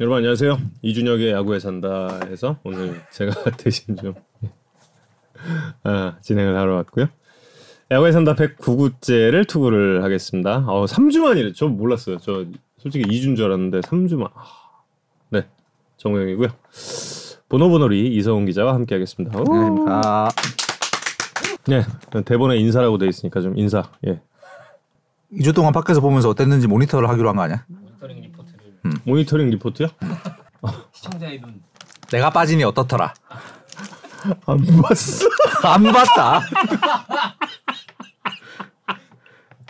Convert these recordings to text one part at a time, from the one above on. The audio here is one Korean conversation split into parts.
여러분 안녕하세요. 이준혁의 야구에 산다에서 오늘 제가 대신 좀 아, 진행을 하러 왔고요. 야구에 산다 109구째를 투구를 하겠습니다. 어, 3주 만이래. 저 몰랐어요. 저 솔직히 2주인 줄 알았는데 3주 만. 아, 네. 정우영이고요. 보노보노리 이성훈 기자와 함께 하겠습니다. 오. 안녕하십니까. 네. 대본에 인사라고 돼 있으니까 좀 인사. 예. 2주 동안 밖에서 보면서 어땠는지 모니터를 하기로 한 거 아니야? 모니터링 리포트를 모니터링 리포트요? 시청자의 눈 내가 빠지니 어떻더라? 안 봤어. 안 봤다.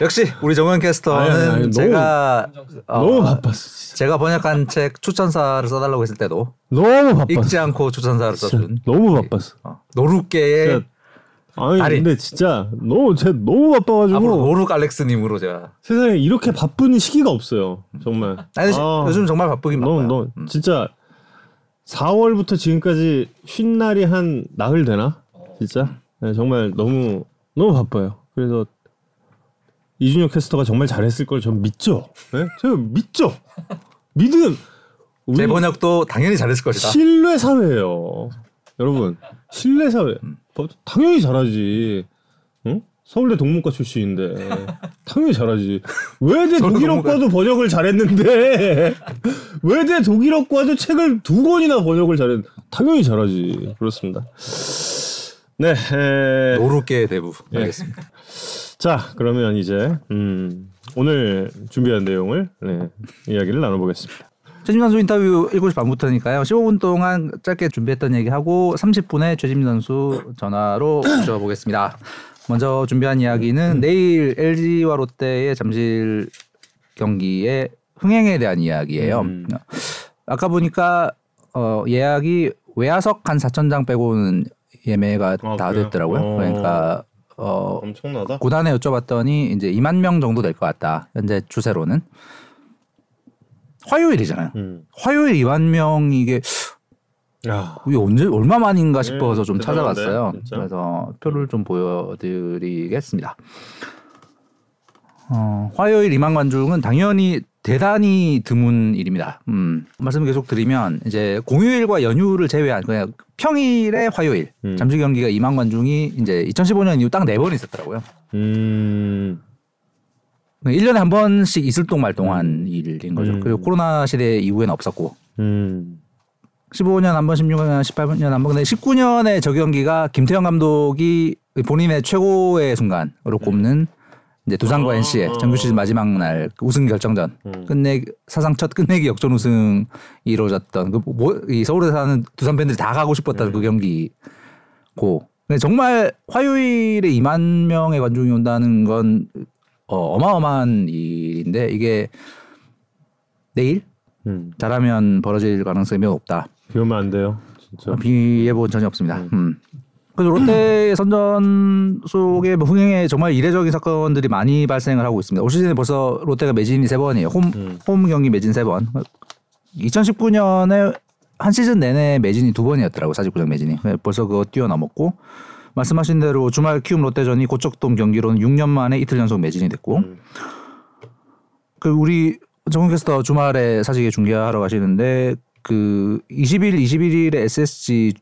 역시 우리 정현 캐스터는 아니, 아니, 아니, 너무- 제가 어, 너무 바빴어. 진짜. 제가 번역한 책 추천사를 써달라고 했을 때도 너무 바빴어. 읽지 않고 추천사를 써준 너무 바빴어. 어, 노루께의 아니 다리. 근데 진짜 너무 제 너무 바빠가지고 앞으로 노룩 알렉스님으로 제가. 세상에 이렇게 바쁜 시기가 없어요 정말. 아니 아, 요즘 정말 바쁘긴 너무 바빠요. 너무 음. 진짜 4월부터 지금까지 쉰 날이 한 나흘 되나? 진짜? 네, 정말 너무 너무 바빠요. 그래서 이준혁 캐스터가 정말 잘했을 걸 전 믿죠? 네? 제가 믿죠? 믿음! 우리 제 번역도 당연히 잘했을 것이다. 신뢰 사회예요. 여러분 신뢰 사회. 뭐, 당연히 잘하지. 응? 서울대 동문과 출신인데. 당연히 잘하지. 외대 서울대 독일어과도 번역을 잘했는데? 외대 독일어과도 책을 두 권이나 번역을 잘했? 당연히 잘하지. 그렇습니다. 네 에... 노룩계의 대부. 예. 알겠습니다. 자 그러면 이제 음, 오늘 준비한 내용을 네, 이야기를 나눠보겠습니다 최진민 선수 인터뷰 7시 반부터니까요. 15분 동안 짧게 준비했던 얘기하고 30분에 최진민 선수 전화로 모셔보겠습니다. 먼저 준비한 이야기는 내일 LG와 롯데의 잠실 경기의 흥행에 대한 이야기예요. 음. 아까 보니까 어, 예약이 외야석 한 4천 장 빼고는 예매가 아, 다 그래요? 됐더라고요. 어. 그러니까 어, 엄청나다 구단에 여쭤봤더니 이제 2만 명 정도 될 것 같다. 현재 추세로는 화요일이잖아요. 음. 화요일 2만 명 이게 야 이게 언제 얼마 만인가 싶어서 좀 네, 대단한데, 찾아봤어요. 진짜. 그래서 표를 좀 보여드리겠습니다. 어, 화요일 2만 관중은 당연히 대단히 드문 일입니다. 음, 말씀 계속 드리면 이제 공휴일과 연휴를 제외한 그냥 평일에 화요일 음. 잠실 경기가 2만 관중이 이제 2015년 이후 딱 네 번 있었더라고요. 음. 1년에 한 번씩 있을 동말동한 일인 거죠. 음. 그리고 코로나 시대 이후에는 없었고 음. 15년 한 번, 16년, 18년 한 번. 근데 19년에 저 경기가 김태형 감독이 본인의 최고의 순간으로 꼽는 이제 두산과 어, NC의 어. 정규 시즌 마지막 날 우승 결정전 음. 끝내 사상 첫 끝내기 역전 우승이 이루어졌던 그 뭐, 이 서울에 사는 두산 팬들이 다 가고 싶었던 네. 그 경기고 근데 정말 화요일에 2만 명의 관중이 온다는 건 어, 어마어마한 일인데 이게 내일 음. 잘하면 벌어질 가능성이 매우 높다. 비 오면 안 돼요. 진짜. 비 예보는 전혀 없습니다. 음. 그래서 롯데 선전 속의 뭐 흥행에 정말 이례적인 사건들이 많이 발생을 하고 있습니다. 올 시즌에 벌써 롯데가 매진이 세 번이에요. 홈, 음. 홈 경기 매진 세 번. 2019년에 한 시즌 내내 매진이 두 번이었더라고 49장 매진이. 벌써 그거 뛰어넘었고 말씀하신 대로 주말 키움 롯데전이 고척돔 경기로는 6년 만에 이틀 연속 매진이 됐고 음. 그 우리 정훈 캐스터 주말에 사직에 중계하러 가시는데 그 20일, 21일에 SSG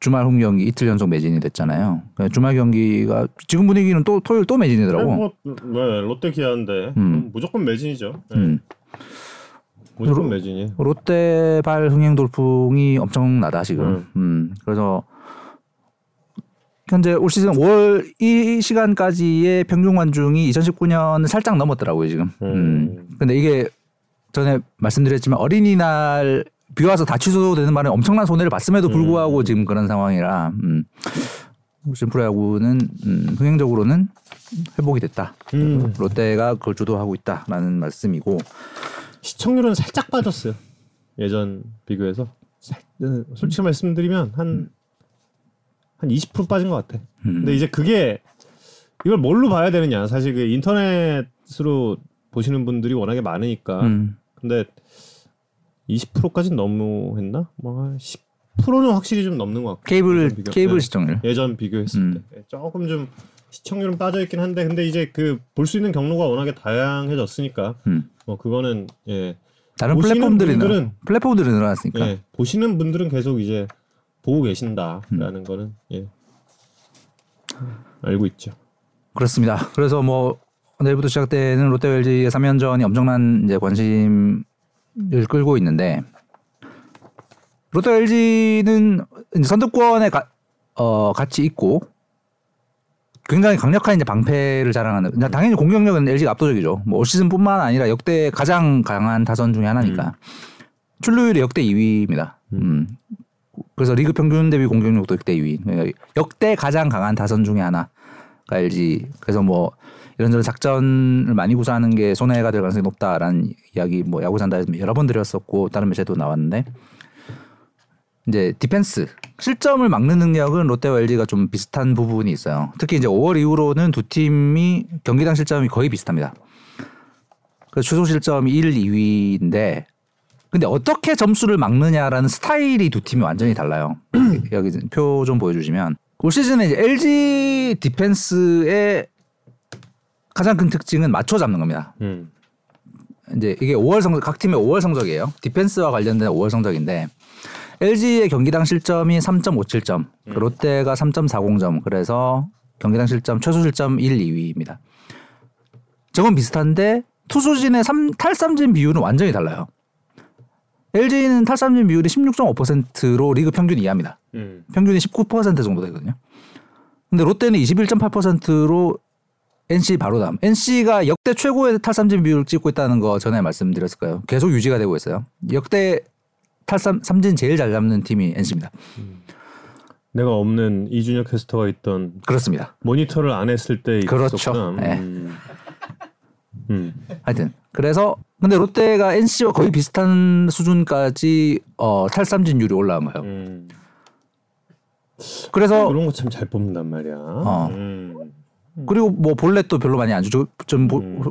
주말 홈 경기 이틀 연속 매진이 됐잖아요. 그러니까 주말 경기가 지금 분위기는 또 토요일 또 매진이더라고. 뭐, 네, 롯데 기아인데 음. 무조건 매진이죠. 네, 음. 무조건 로- 매진이. 롯데발 흥행 돌풍이 엄청나다 지금. 음. 그래서 현재 올 시즌 5월 이 시간까지의 평균 관중이 2019년을 살짝 넘었더라고요 지금. 음. 음. 근데 이게 전에 말씀드렸지만 어린이날 비 와서 다 취소되는 말에 엄청난 손해를 봤음에도 불구하고 음. 지금 그런 상황이라 음. 지금 프로야구는 음, 흥행적으로는 회복이 됐다. 음. 롯데가 그걸 주도하고 있다라는 말씀이고 시청률은 살짝 빠졌어요. 예전 비교해서. 살- 음, 솔직히 말씀드리면 한 한 20% 빠진 것 같아. 음. 근데 이제 그게 이걸 뭘로 봐야 되느냐? 사실 그 인터넷으로 보시는 분들이 워낙에 많으니까. 음. 근데 20%까지 너무 했나? 뭐한 10%는 확실히 좀 넘는 것 같고. 케이블 비교- 케이블 네. 시청률. 예전 비교했을 음. 때 조금 좀 시청률은 빠져 있긴 한데 근데 이제 그 볼 수 있는 경로가 워낙에 다양해졌으니까 음. 뭐 그거는 예 다른 플랫폼들이 분들은 플랫폼들이 늘어났으니까. 예, 보시는 분들은 계속 이제 보고 계신다라는 음. 거는 예. 알고 있죠. 그렇습니다. 그래서 뭐 내일부터 시작되는 롯데 LG의 3연전이 엄청난 이제 관심을 끌고 있는데 롯데 LG는 이제 선두권에 가, 어, 같이 있고 굉장히 강력한 이제 방패를 자랑하는 당연히 공격력은 LG가 압도적이죠. 뭐 올 시즌뿐만 아니라 역대 가장 강한 타선 중에 하나니까 출루율이 역대 2위입니다. 음. 그래서 리그 평균 대비 공격력도 역대 2위. 그러니까 역대 가장 강한 타선 중에 하나가 LG. 그래서 뭐 이런저런 작전을 많이 구사하는 게 손해가 될 가능성이 높다라는 이야기 뭐 야구 산다에서 여러 번 드렸었고 다른 매체도 나왔는데 이제 디펜스 실점을 막는 능력은 롯데와 LG가 좀 비슷한 부분이 있어요. 특히 이제 5월 이후로는 두 팀이 경기당 실점이 거의 비슷합니다. 그래서 최소 실점이 1, 2위인데 근데 어떻게 점수를 막느냐라는 스타일이 두 팀이 완전히 달라요. 여기 표 좀 보여주시면 올 시즌에 이제 LG 디펜스의 가장 큰 특징은 맞춰 잡는 겁니다. 음. 이제 이게 5월 성적 각 팀의 5월 성적이에요. 디펜스와 관련된 5월 성적인데 LG의 경기당 실점이 3.57점, 그 롯데가 3.40점. 그래서 경기당 실점 최소 실점 1, 2위입니다. 저건 비슷한데 투수진의 3, 탈삼진 비율은 완전히 달라요. LG는 탈삼진 비율이 16.5%로 리그 평균 이하입니다. 음. 평균이 19% 정도 되거든요. 근데 롯데는 21.8%로 NC 바로 다음. NC가 역대 최고의 탈삼진 비율을 찍고 있다는 거 전에 말씀드렸을 까요 계속 유지가 되고 있어요. 역대 탈삼 삼진 제일 잘 잡는 팀이 NC입니다. 내가 없는 이준혁 캐스터가 있던 그렇습니다. 모니터를 안 했을 때 그렇죠. 네. 음. 음. 하여튼 그래서 근데 롯데가 NC와 거의 비슷한 수준까지 어, 탈삼진율이 올라온 거예요. 음. 그래서 그런 거 참 잘 뽑는단 말이야. 어. 음. 그리고 뭐 볼넷도 별로 많이 안 주죠. 좀 보, 음.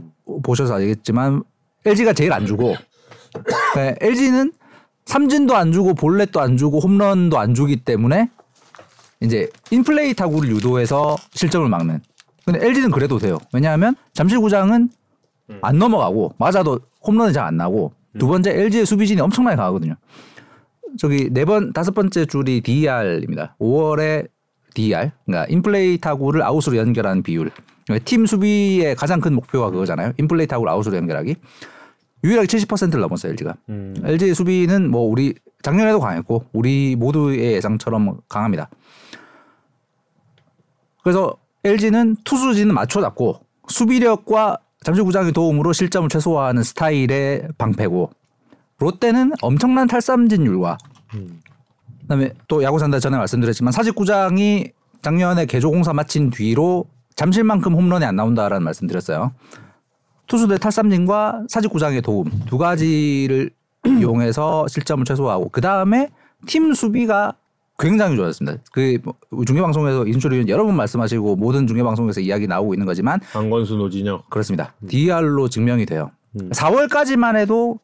보셔서 알겠지만 LG가 제일 안 주고 네, LG는 삼진도 안 주고 볼넷도 안 주고 홈런도 안 주기 때문에 이제 인플레이 타구를 유도해서 실점을 막는. 근데 LG는 그래도 돼요. 왜냐하면 잠실구장은 안 넘어가고 맞아도 홈런이 잘 안 나고 두 번째 LG의 수비진이 엄청나게 강하거든요. 저기 네 번 다섯 번째 줄이 DR입니다. 5월에 DR, 그러니까 인플레이 타구를 아웃으로 연결하는 비율. 그러니까 팀 수비의 가장 큰 목표가 그거잖아요. 인플레이 타구를 아웃으로 연결하기. 유일하게 70%를 넘었어요 LG가. 음. LG의 수비는 뭐 우리 작년에도 강했고 우리 모두의 예상처럼 강합니다. 그래서 LG는 투수진은 맞춰잡고 수비력과 잠실구장의 도움으로 실점을 최소화하는 스타일의 방패고 롯데는 엄청난 탈삼진율과 음. 그다음에 또 야구 산다 전에 말씀드렸지만 사직구장이 작년에 개조 공사 마친 뒤로 잠실만큼 홈런이 안 나온다라는 말씀드렸어요. 투수들 탈삼진과 사직구장의 도움 두 가지를 이용해서 실점을 최소화하고 그 다음에 팀 수비가 굉장히 좋았습니다. 그 중계 방송에서 인철 의원 여러 번 말씀하시고 모든 중계 방송에서 이야기 나오고 있는 거지만 안건수 노진혁. 그렇습니다. DR로 증명이 돼요. 음. 4월까지만 해도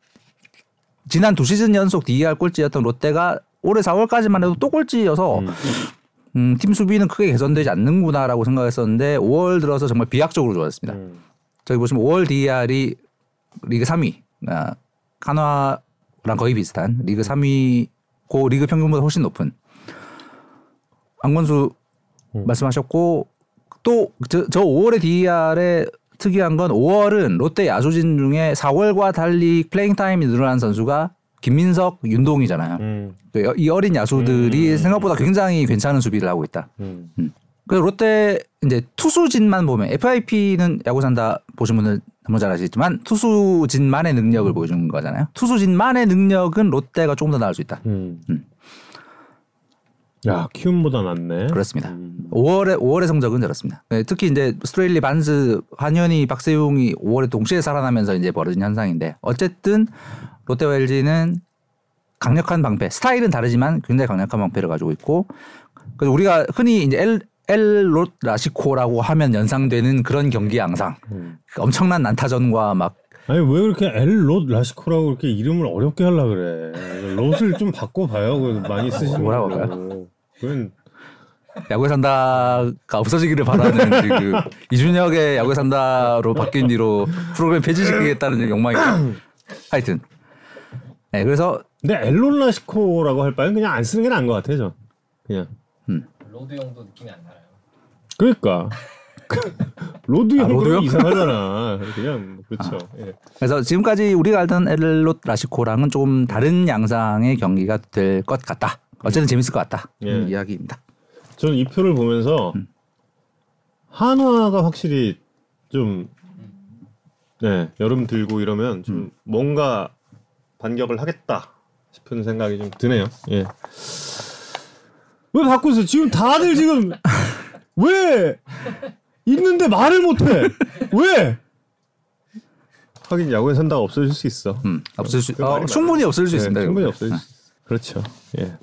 지난 두 시즌 연속 DER 꼴찌였던 롯데가 올해 4월까지만 해도 또 꼴찌여서 음. 음, 팀 수비는 크게 개선되지 않는구나라고 생각했었는데 5월 들어서 정말 비약적으로 좋아졌습니다. 음. 저기 보시면 5월 DER이 리그 3위, 아, 카나랑 거의 비슷한 리그 3위 고 리그 평균보다 훨씬 높은 안건수 음. 말씀하셨고 또저 5월의 DER의 특이한 건 5월은 롯데 야수진 중에 4월과 달리 플레잉 타임이 늘어난 선수가 김민석, 윤동이잖아요. 음. 그이 어린 야수들이 음. 생각보다 굉장히 괜찮은 수비를 하고 있다. 음. 그래서 롯데 이제 투수진만 보면 FIP는 야구 산다 보신 분들 너무 잘 아시겠지만 투수진만의 능력을 보여주는 거잖아요. 투수진만의 능력은 롯데가 조금 더 나을 수 있다. 음. 음. 야 키움보다 낫네. 그렇습니다. 음. 5월에 5월의 성적은 저렇습니다. 네, 특히 이제 스트레일리 반스 한현희 박세웅이 5월에 동시에 살아나면서 이제 벌어진 현상인데 어쨌든 롯데와 LG는 강력한 방패 스타일은 다르지만 굉장히 강력한 방패를 가지고 있고 그래서 우리가 흔히 이제 엘 엘롯 라시코라고 하면 연상되는 그런 경기 양상 음. 그 엄청난 난타전과 막 아니 왜 그렇게 엘롯 라시코라고 그렇게 이름을 어렵게 하려 그래? 롯을 좀 바꿔봐요. 그 많이 쓰시는 뭐라고 걸로. 그건 야구에 산다가 없어지기를 바라는 지금 이준혁의 야구에 산다로 바뀐 뒤로 프로그램 폐지시키겠다는 욕망이 하여튼 네, 그래서 근데 엘롯 라시코라고 할 바엔 그냥 안 쓰는 게 나은 것 같아요, 저. 그냥. 로드 형도 느낌이 안 나요. 그러니까. 로드 아, 형 로드 그러면 형? 이상하잖아. 그냥 그렇죠. 예. 그래서 지금까지 우리가 알던 엘롯 라시코랑은 조금 다른 양상의 경기가 될 것 같다. 어쨌든 재밌을 것 같다. 예. 음, 이야기입니다. 저는 이 표를 보면서 음. 한화가 확실히 좀 네, 여름 들고 이러면 좀 음. 뭔가 반격을 하겠다 싶은 생각이 좀 드네요. 예. 왜 바꾸세요? 지금 다들 지금 왜 있는데 말을 못해? 왜? 하긴 야구에 산다가 없어질 수 있어. 음, 없을 수, 그 어, 충분히 없을 수 네, 있습니다. 충분히. 없어질 수 있어. 그렇죠. 예.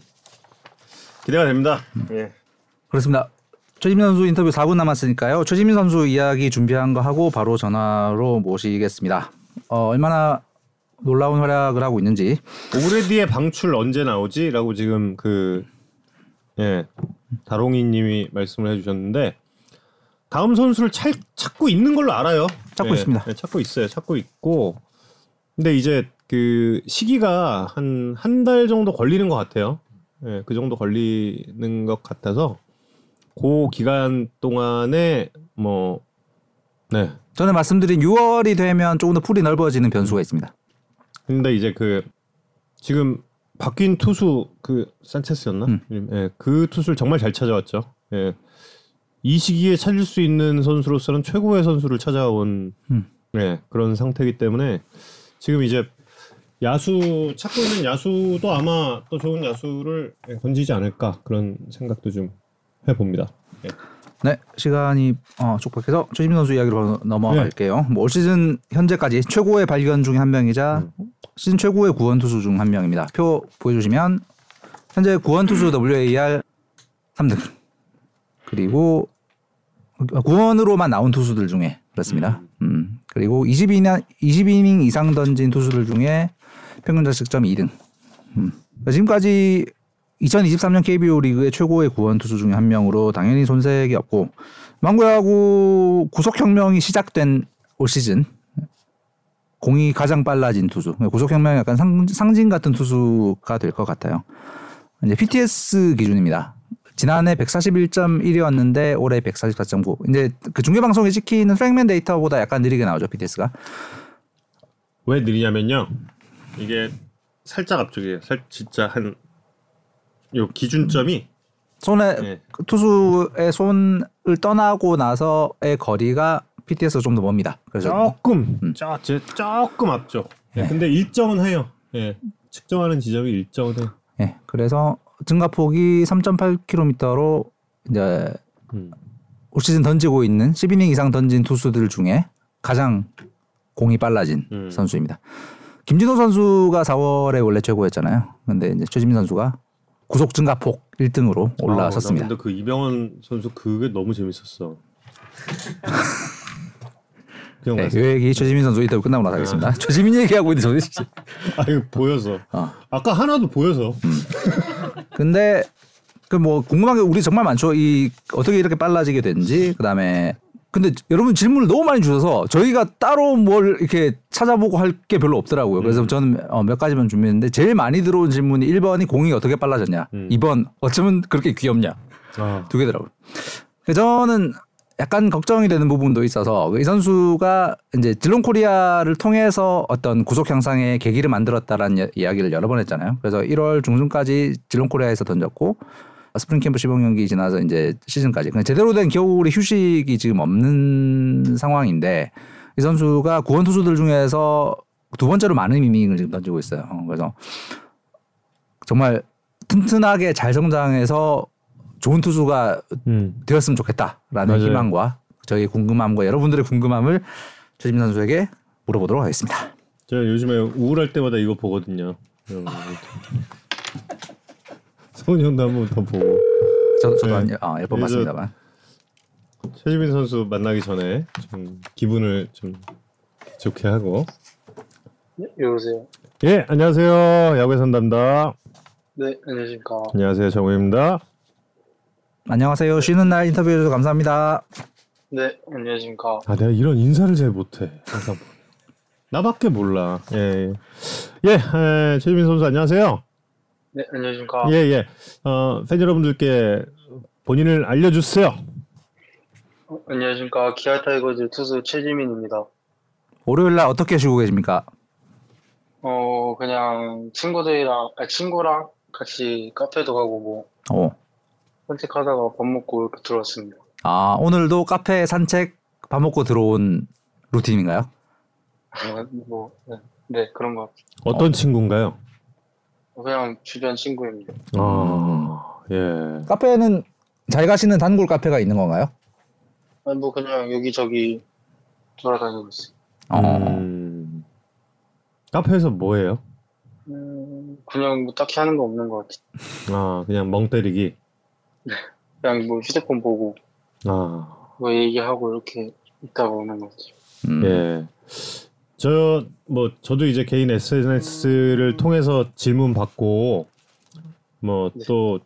기대가 됩니다. 예. 그렇습니다. 최지민 선수 인터뷰 4분 남았으니까요. 최지민 선수 이야기 준비한 거 하고 바로 전화로 모시겠습니다. 어, 얼마나 놀라운 활약을 하고 있는지 오레디의 방출 언제 나오지?라고 지금 그 예, 다롱이님이 말씀을 해주셨는데 다음 선수를 찰, 찾고 있는 걸로 알아요. 찾고 예, 있습니다. 예, 찾고 있어요. 찾고 있고 근데 이제 그 시기가 한 한 달 정도 걸리는 것 같아요. 예, 그 정도 걸리는 것 같아서 그 기간 동안에 뭐 네. 전에 말씀드린 6월이 되면 조금 더 풀이 넓어지는 변수가 있습니다. 근데 이제 그 지금 바뀐 투수 그 산체스였나? 음. 예, 그 투수를 정말 잘 찾아왔죠. 예. 이 시기에 찾을 수 있는 선수로서는 최고의 선수를 찾아온 음. 예, 그런 상태이기 때문에 지금 이제 야수 찾고 있는 야수도 아마 또 좋은 야수를 예, 건지지 않을까 그런 생각도 좀 해봅니다. 예. 네, 시간이 어, 촉박해서 최지민 선수 이야기로 넘어갈게요. 뭐올 시즌 현재까지 최고의 발견 중에 한 명이자 시즌 최고의 구원 투수 중 한 명입니다. 표 보여주시면 현재 구원 투수 WAR 3등 그리고 구원으로만 나온 투수들 중에 그렇습니다. 음, 그리고 20이닝 20이닝 이상 던진 투수들 중에 평균 자책점 2등. 음. 지금까지 2023년 KBO 리그의 최고의 구원 투수 중에 한 명으로 당연히 손색이 없고 망고야구 구속혁명이 시작된 올 시즌 공이 가장 빨라진 투수 구속혁명이 약간 상, 상징 같은 투수가 될 것 같아요. 이제 PTS 기준입니다. 지난해 141.1이었는데 올해 144.9. 이제 그 중계 방송에 찍히는 프랙맨 데이터보다 약간 느리게 나오죠 PTS가. 왜 느리냐면요. 이게 살짝 앞쪽이에요. 살 진짜 한 요 기준점이 손에 네. 그 투수의 손을 떠나고 나서의 거리가 PTS가 좀더 멉니다. 그래서 조금 음. 저, 저, 조금 앞쪽. 예, 네. 근데 일정은 해요. 예. 측정하는 지점이 일정은 해요. 예, 그래서 증가폭이 3.8km로 이제 음. 올 시즌 던지고 있는 10이닝 이상 던진 투수들 중에 가장 공이 빨라진 음. 선수입니다. 김진호 선수가 4월에 원래 최고였잖아요. 근데 이제 최지민 선수가 구속 증가폭 1등으로 올라섰습니다. 아, 나 근데 그 이병헌 선수 그게 너무 재밌었어. 네. 그 얘기 최지민 선수 인터뷰 끝나고 나서 하겠습니다. 최지민 얘기하고 있는데 저는 진짜. 아 이거 보여서. 어. 아까 하나도 보여서. 근데 그 뭐 궁금한 게 우리 정말 많죠. 이 어떻게 이렇게 빨라지게 된지 그다음에 근데 여러분 질문을 너무 많이 주셔서 저희가 따로 뭘 이렇게 찾아보고 할 게 별로 없더라고요. 그래서 저는 어, 몇 가지만 준비했는데 제일 많이 들어온 질문이 1번이 공이 어떻게 빨라졌냐. 음. 2번 어쩌면 그렇게 귀엽냐. 아, 두 개더라고요. 저는 약간 걱정이 되는 부분도 있어서 이 선수가 이제 질롱 코리아를 통해서 어떤 구속 향상의 계기를 만들었다라는 이- 이야기를 여러 번 했잖아요. 그래서 1월 중순까지 질롱 코리아에서 던졌고 스프링 캠프 시범 경기 지나서 이제 시즌까지 그냥 제대로 된 겨울의 휴식이 지금 없는 상황인데 이 선수가 구원 투수들 중에서 두 번째로 많은 이닝을 지금 던지고 있어요. 어, 그래서 정말 튼튼하게 잘 성장해서 좋은 투수가 음. 되었으면 좋겠다라는 맞아요. 희망과 저희 궁금함과 여러분들의 궁금함을 최지민 선수에게 물어보도록 하겠습니다. 제가 요즘에 우울할 때마다 이거 보거든요. 형도 한번 더 보고. 저, 저도 네. 한 어, 몇번 그래서- 봤습니다만. 최지민 선수 만나기 전에 좀 기분을 좀 좋게 하고. 네, 여보세요. 예, 안녕하세요. 야구의 산담다. 네, 안녕하십니까. 안녕하세요. 정우입니다. 안녕하세요. 쉬는 날 인터뷰해 주셔서 감사합니다. 네, 안녕하십니까. 아, 내가 이런 인사를 잘 못해. 항상. 나밖에 몰라. 예, 예, 예 에, 최지민 선수 안녕하세요. 네, 안녕하십니까. 예, 예. 어, 팬 여러분들께 본인을 알려주세요. 어, 안녕하십니까. 기아 타이거즈 투수 최지민입니다. 월요일 날 어떻게 쉬고 계십니까? 어, 그냥 친구들이랑, 아, 친구랑 같이 카페도 가고 뭐 어. 산책하다가 밥 먹고 이렇게 들어왔습니다. 아, 오늘도 카페 산책 밥 먹고 들어온 루틴인가요? 어, 뭐, 네, 네, 그런 것 같아요. 어떤 친구인가요? 그냥 주변 친구입니다. 아, 예. 카페는 잘 가시는 단골 카페가 있는 건가요? 아니, 뭐 그냥 여기저기 돌아다니고 있어요. 어. 음, 카페에서 뭐 해요? 음, 그냥 뭐 딱히 하는 거 없는 것 같아요. 아, 그냥 멍 때리기. 그냥 뭐 휴대폰 보고 아, 뭐 얘기하고 이렇게 있다가 오는 것 같아요. 음. 예. 저, 뭐, 저도 이제 개인 SNS를 통해서 질문 받고, 뭐, 네. 또,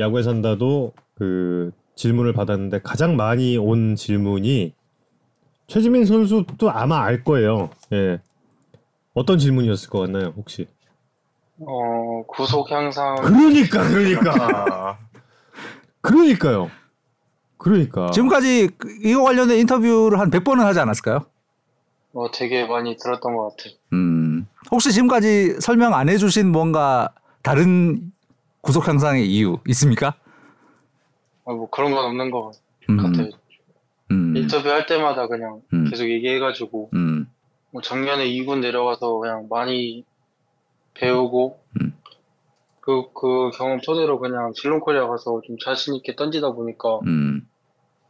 야구에 산다도 그 질문을 받았는데 가장 많이 온 질문이 최지민 선수도 아마 알 거예요. 예. 어떤 질문이었을 것 같나요, 혹시? 어, 구속 향상 그러니까, 그러니까. 그러니까요. 그러니까. 지금까지 그- 이거 관련된 인터뷰를 한 100번은 하지 않았을까요? 어, 되게 많이 들었던 것 같아요. 음. 혹시 지금까지 설명 안 해주신 뭔가 다른 구속 향상의 이유 있습니까? 아, 뭐 그런 건 없는 것 음. 같아요. 음. 인터뷰 할 때마다 그냥 음. 계속 얘기해가지고 음. 뭐 작년에 2군 내려가서 그냥 많이 배우고 음. 그, 그 경험 토대로 그냥 질롱코리아 가서 좀 자신 있게 던지다 보니까 음.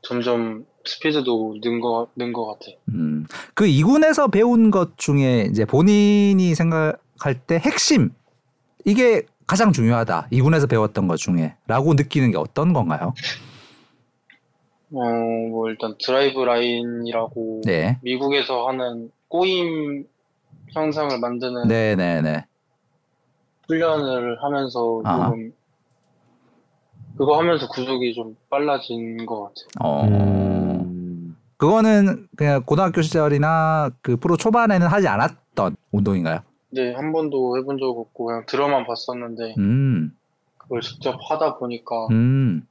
점점 스피드도 는 거, 는거 같아요. 음. 그 2군에서 배운 것 중에 이제 본인이 생각할 때 핵심 이게 가장 중요하다. 2군에서 배웠던 것 중에라고 느끼는 게 어떤 건가요? 어, 뭐 일단 드라이브 라인이라고 네. 미국에서 하는 꼬임 형상을 만드는 네, 네, 네. 훈련을 하면서 아하. 조금 그거 하면서 구속이 좀 빨라진 것 같아요. 어. 음. 그거는 그냥 고등학교 시절이나 그 프로 초반에는 하지 않았던 운동인가요? 네, 한 번도 해본 적 없고 그냥 들어만 봤었는데 음. 그걸 직접 하다 보니까 음.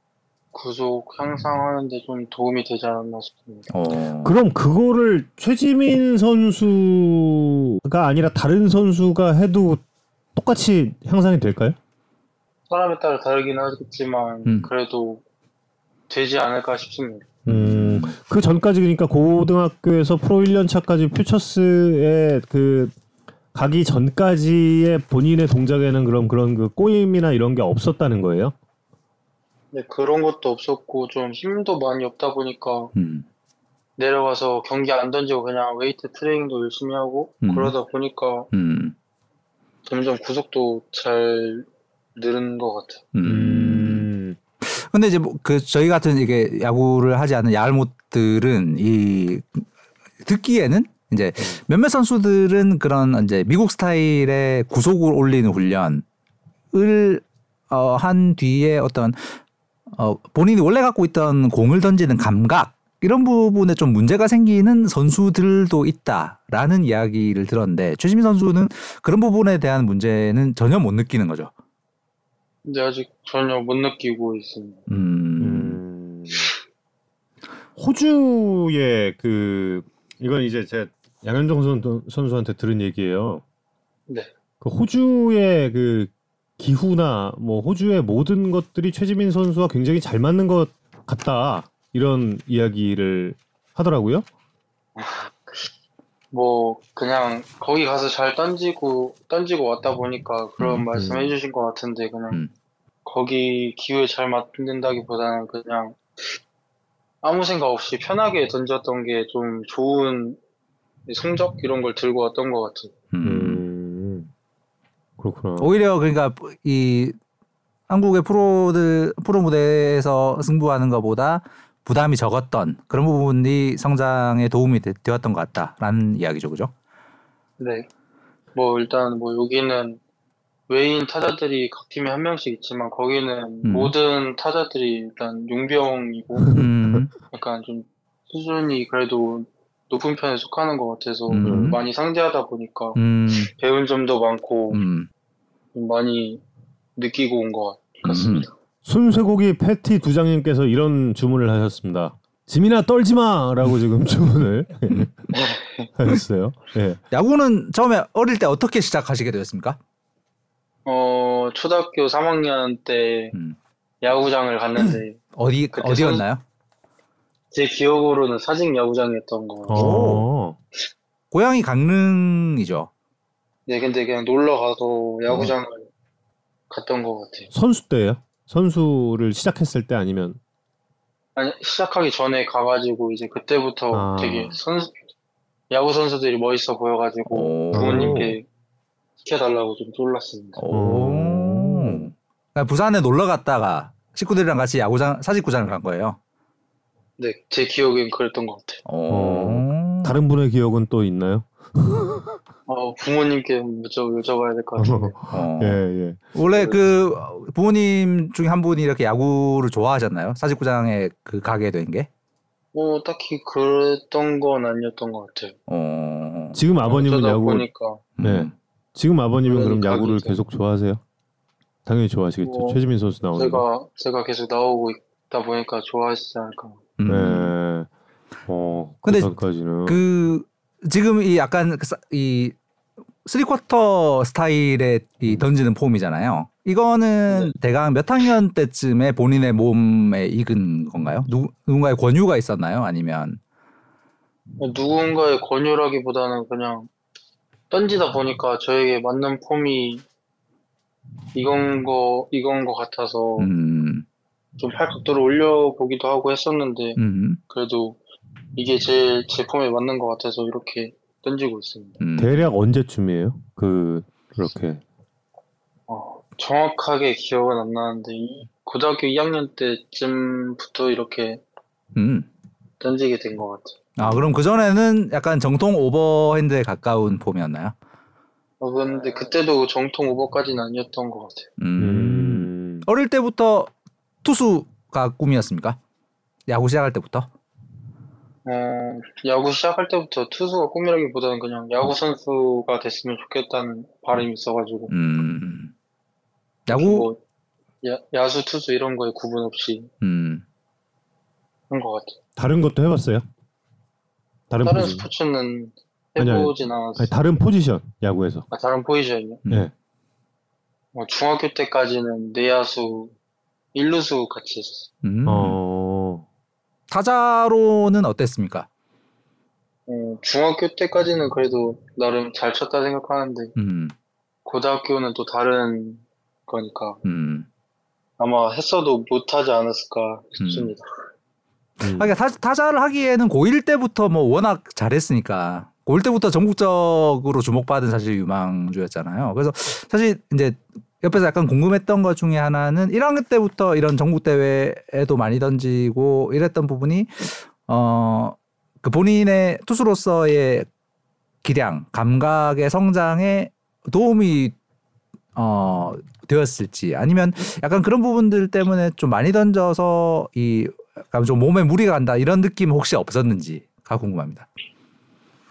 구속 향상하는데 좀 도움이 되지 않았나 싶습니다. 어. 그럼 그거를 최지민 선수가 아니라 다른 선수가 해도 똑같이 향상이 될까요? 사람에 따라 다르긴 하겠지만 음. 그래도 되지 않을까 싶습니다. 음, 그 전까지 그러니까 고등학교에서 프로 1년 차까지 퓨처스에 그 가기 전까지의 본인의 동작에는 그럼 그런 그 꼬임이나 이런 게 없었다는 거예요? 네, 그런 것도 없었고 좀 힘도 많이 없다 보니까 음. 내려가서 경기 안 던지고 그냥 웨이트 트레이닝도 열심히 하고 음. 그러다 보니까 음. 점점 구속도 잘 늘은 것 같아요. 음. 근데 이제 뭐 그 저희 같은 이게 야구를 하지 않는 야알못들은 이 듣기에는 이제 몇몇 선수들은 그런 이제 미국 스타일의 구속을 올리는 훈련을 어, 한 뒤에 어떤 어, 본인이 원래 갖고 있던 공을 던지는 감각 이런 부분에 좀 문제가 생기는 선수들도 있다라는 이야기를 들었는데 최지민 선수는 그런 부분에 대한 문제는 전혀 못 느끼는 거죠. 근데 아직 전혀 못 느끼고 있습니다. 음. 음. 호주의 그 이건 이제 제 양현종 선- 선수한테 들은 얘기예요. 네. 그 호주의 그 기후나 뭐 호주의 모든 것들이 최지민 선수와 굉장히 잘 맞는 것 같다 이런 이야기를 하더라고요. 뭐 그냥 거기 가서 잘 던지고 던지고 왔다 보니까 그런 음, 말씀해 주신 것 같은데 그냥 음. 거기 기후에 잘 맞는다기보다는 그냥 아무 생각 없이 편하게 던졌던 게 좀 좋은 성적 이런 걸 들고 왔던 것 같아요. 음. 음. 그렇구나. 오히려 그러니까 이 한국의 프로들 프로 무대에서 승부하는 것보다 부담이 적었던 그런 부분이 성장에 도움이 되, 되었던 것 같다라는 이야기죠, 그죠? 네. 뭐 일단 뭐 여기는 외인 타자들이 각 팀에 한 명씩 있지만 거기는 음. 모든 타자들이 일단 용병이고 음, 약간 좀 수준이 그래도 높은 편에 속하는 것 같아서 음. 많이 상대하다 보니까 음, 배운 점도 많고 음, 좀 많이 느끼고 온 것 같습니다. 순쇠고기 패티 두장님께서 이런 주문을 하셨습니다. 지민아 떨지 마라고 지금 주문을 하셨어요. 예. 야구는 처음에 어릴 때 어떻게 시작하시게 되었습니까? 어 초등학교 3학년 때 음. 야구장을 갔는데 어디 어디였나요? 제 기억으로는 사직 야구장이었던 거. 같아요. 어. 고향이 강릉이죠. 네, 근데 그냥 놀러 가서 야구장을 갔던 것 같아요. 선수 때예요? 선수를 시작했을 때 아니면 아니 시작하기 전에 가가지고 이제 그때부터 아. 되게 선수 야구 선수들이 멋있어 보여가지고 오. 부모님께 시켜달라고 좀. 오. 그러니까 부산에 놀러 갔다가 식구들이랑 같이 야구장 사직구장을 간 거예요. 네, 제 기억엔 그랬던 것 같아요. 오. 다른 분의 기억은 또 있나요? 어, 부모님께 여쭤, 여쭤봐야 될 것 같은데. 어. 예, 예. 원래 그 부모님 중에 한 분이 이렇게 야구를 좋아하셨나요? 사직구장에 그 가게 된 게? 뭐 딱히 그랬던 건 아니었던 것 같아요. 어. 지금 아버님은 어쩌다 야구 보니까 네. 음. 지금 아버님은 그럼 야구를 그죠. 계속 좋아하세요? 당연히 좋아하시겠죠. 뭐, 최지민 선수 나오는 거. 제가 제가 계속 나오고 있다 보니까 좋아하시지 않을까. 음. 네. 어, 근데 그까 지금 이 약간 그 사- 이 쓰리쿼터 스타일의 이 던지는 폼이잖아요. 이거는 대강 몇 학년 때쯤에 본인의 몸에 익은 건가요? 누, 누군가의 권유가 있었나요? 아니면 누군가의 권유라기보다는 그냥 던지다 보니까 저에게 맞는 폼이 이건 거 이건 거 같아서 음, 좀 팔각도를 올려 보기도 하고 했었는데 음, 그래도 이게 제, 제 폼에 맞는 것 같아서 이렇게 던지고 있습니다. 음. 대략 언제쯤이에요? 그 그렇게 어, 정확하게 기억은 안 나는데 이- 고등학교 2학년 때쯤부터 이렇게 음. 던지게 된 것 같아요. 아 그럼 그 전에는 약간 정통 오버핸드에 가까운 폼이었나요? 어, 근데 그때도 정통 오버까지는 아니었던 것 같아요. 음. 음. 어릴 때부터 투수가 꿈이었습니까? 야구 시작할 때부터? 어, 야구 시작할 때부터 투수가 꿈이라기보다는 그냥 야구 선수가 됐으면 좋겠다는 바람이 있어가지고 음. 야구 뭐 야, 야수 투수 이런 거에 구분 없이 음. 한것 같아요. 다른 것도 해봤어요? 다른, 다른 포지션? 스포츠는 아니, 아니. 해보진 않았어요. 아니, 다른 포지션 야구에서. 아, 다른 포지션이요? 음. 네. 어, 중학교 때까지는 내야수, 일루수 같이 했었어요. 음. 어. 타자로는 어땠습니까? 어, 중학교 때까지는 그래도 나름 잘 쳤다 생각하는데 음. 고등학교는 또 다른 거니까 음. 아마 했어도 못하지 않았을까 싶습니다. 음. 아, 그러니까 타, 타자를 하기에는 고1 때부터 뭐 워낙 잘했으니까 고1 때부터 전국적으로 주목받은 사실 유망주였잖아요. 그래서 사실 이제 옆에서 약간 궁금했던 것 중에 하나는 1학년 때부터 이런 전국 대회에도 많이 던지고 이랬던 부분이 어 그 본인의 투수로서의 기량, 감각의 성장에 도움이 어 되었을지 아니면 약간 그런 부분들 때문에 좀 많이 던져서 이 약간 좀 몸에 무리가 간다 이런 느낌 혹시 없었는지가 궁금합니다.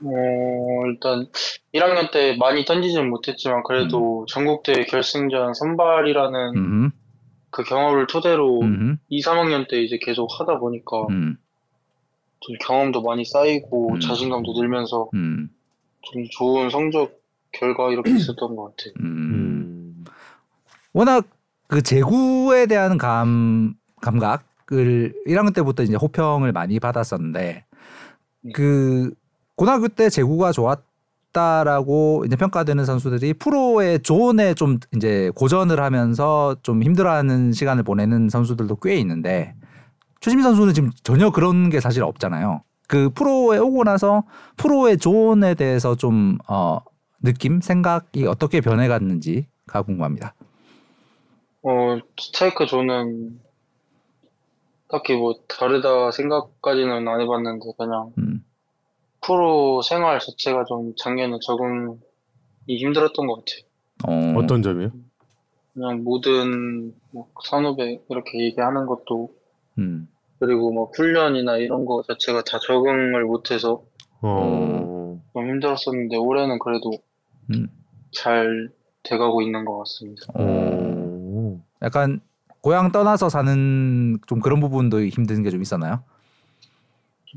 어, 일단 1학년 때 많이 던지진 못했지만 그래도 전국대회 결승전 선발이라는 음, 그 경험을 토대로 음, 2, 3학년 때 이제 계속 하다 보니까 음, 좀 경험도 많이 쌓이고 음. 자신감도 늘면서 음, 좀 좋은 성적 결과 이렇게 있었던 것 같아요. 음. 음. 워낙 그 제구에 대한 감 감각을 1학년 때부터 이제 호평을 많이 받았었는데 그 고등학교 때 제구가 좋았다라고 이제 평가되는 선수들이 프로의 존에 좀 이제 고전을 하면서 좀 힘들어하는 시간을 보내는 선수들도 꽤 있는데 최지민 선수는 지금 전혀 그런 게 사실 없잖아요. 그 프로에 오고 나서 프로의 존에 대해서 좀 어, 느낌, 생각이 어떻게 변해갔는지가 궁금합니다. 어, 스트라이크 존은 딱히 뭐 다르다 생각까지는 안 해봤는데 그냥 음. 프로 생활 자체가 좀 작년에 적응이 힘들었던 것 같아요. 어, 어떤 점이요? 그냥 모든 뭐 산업에 이렇게 얘기하는 것도 음. 그리고 뭐 훈련이나 이런 거 자체가 다 적응을 못해서 어. 좀 힘들었었는데 올해는 그래도 음. 잘 돼가고 있는 것 같습니다. 어. 약간 고향 떠나서 사는 좀 그런 부분도 힘든 게 좀 있었나요?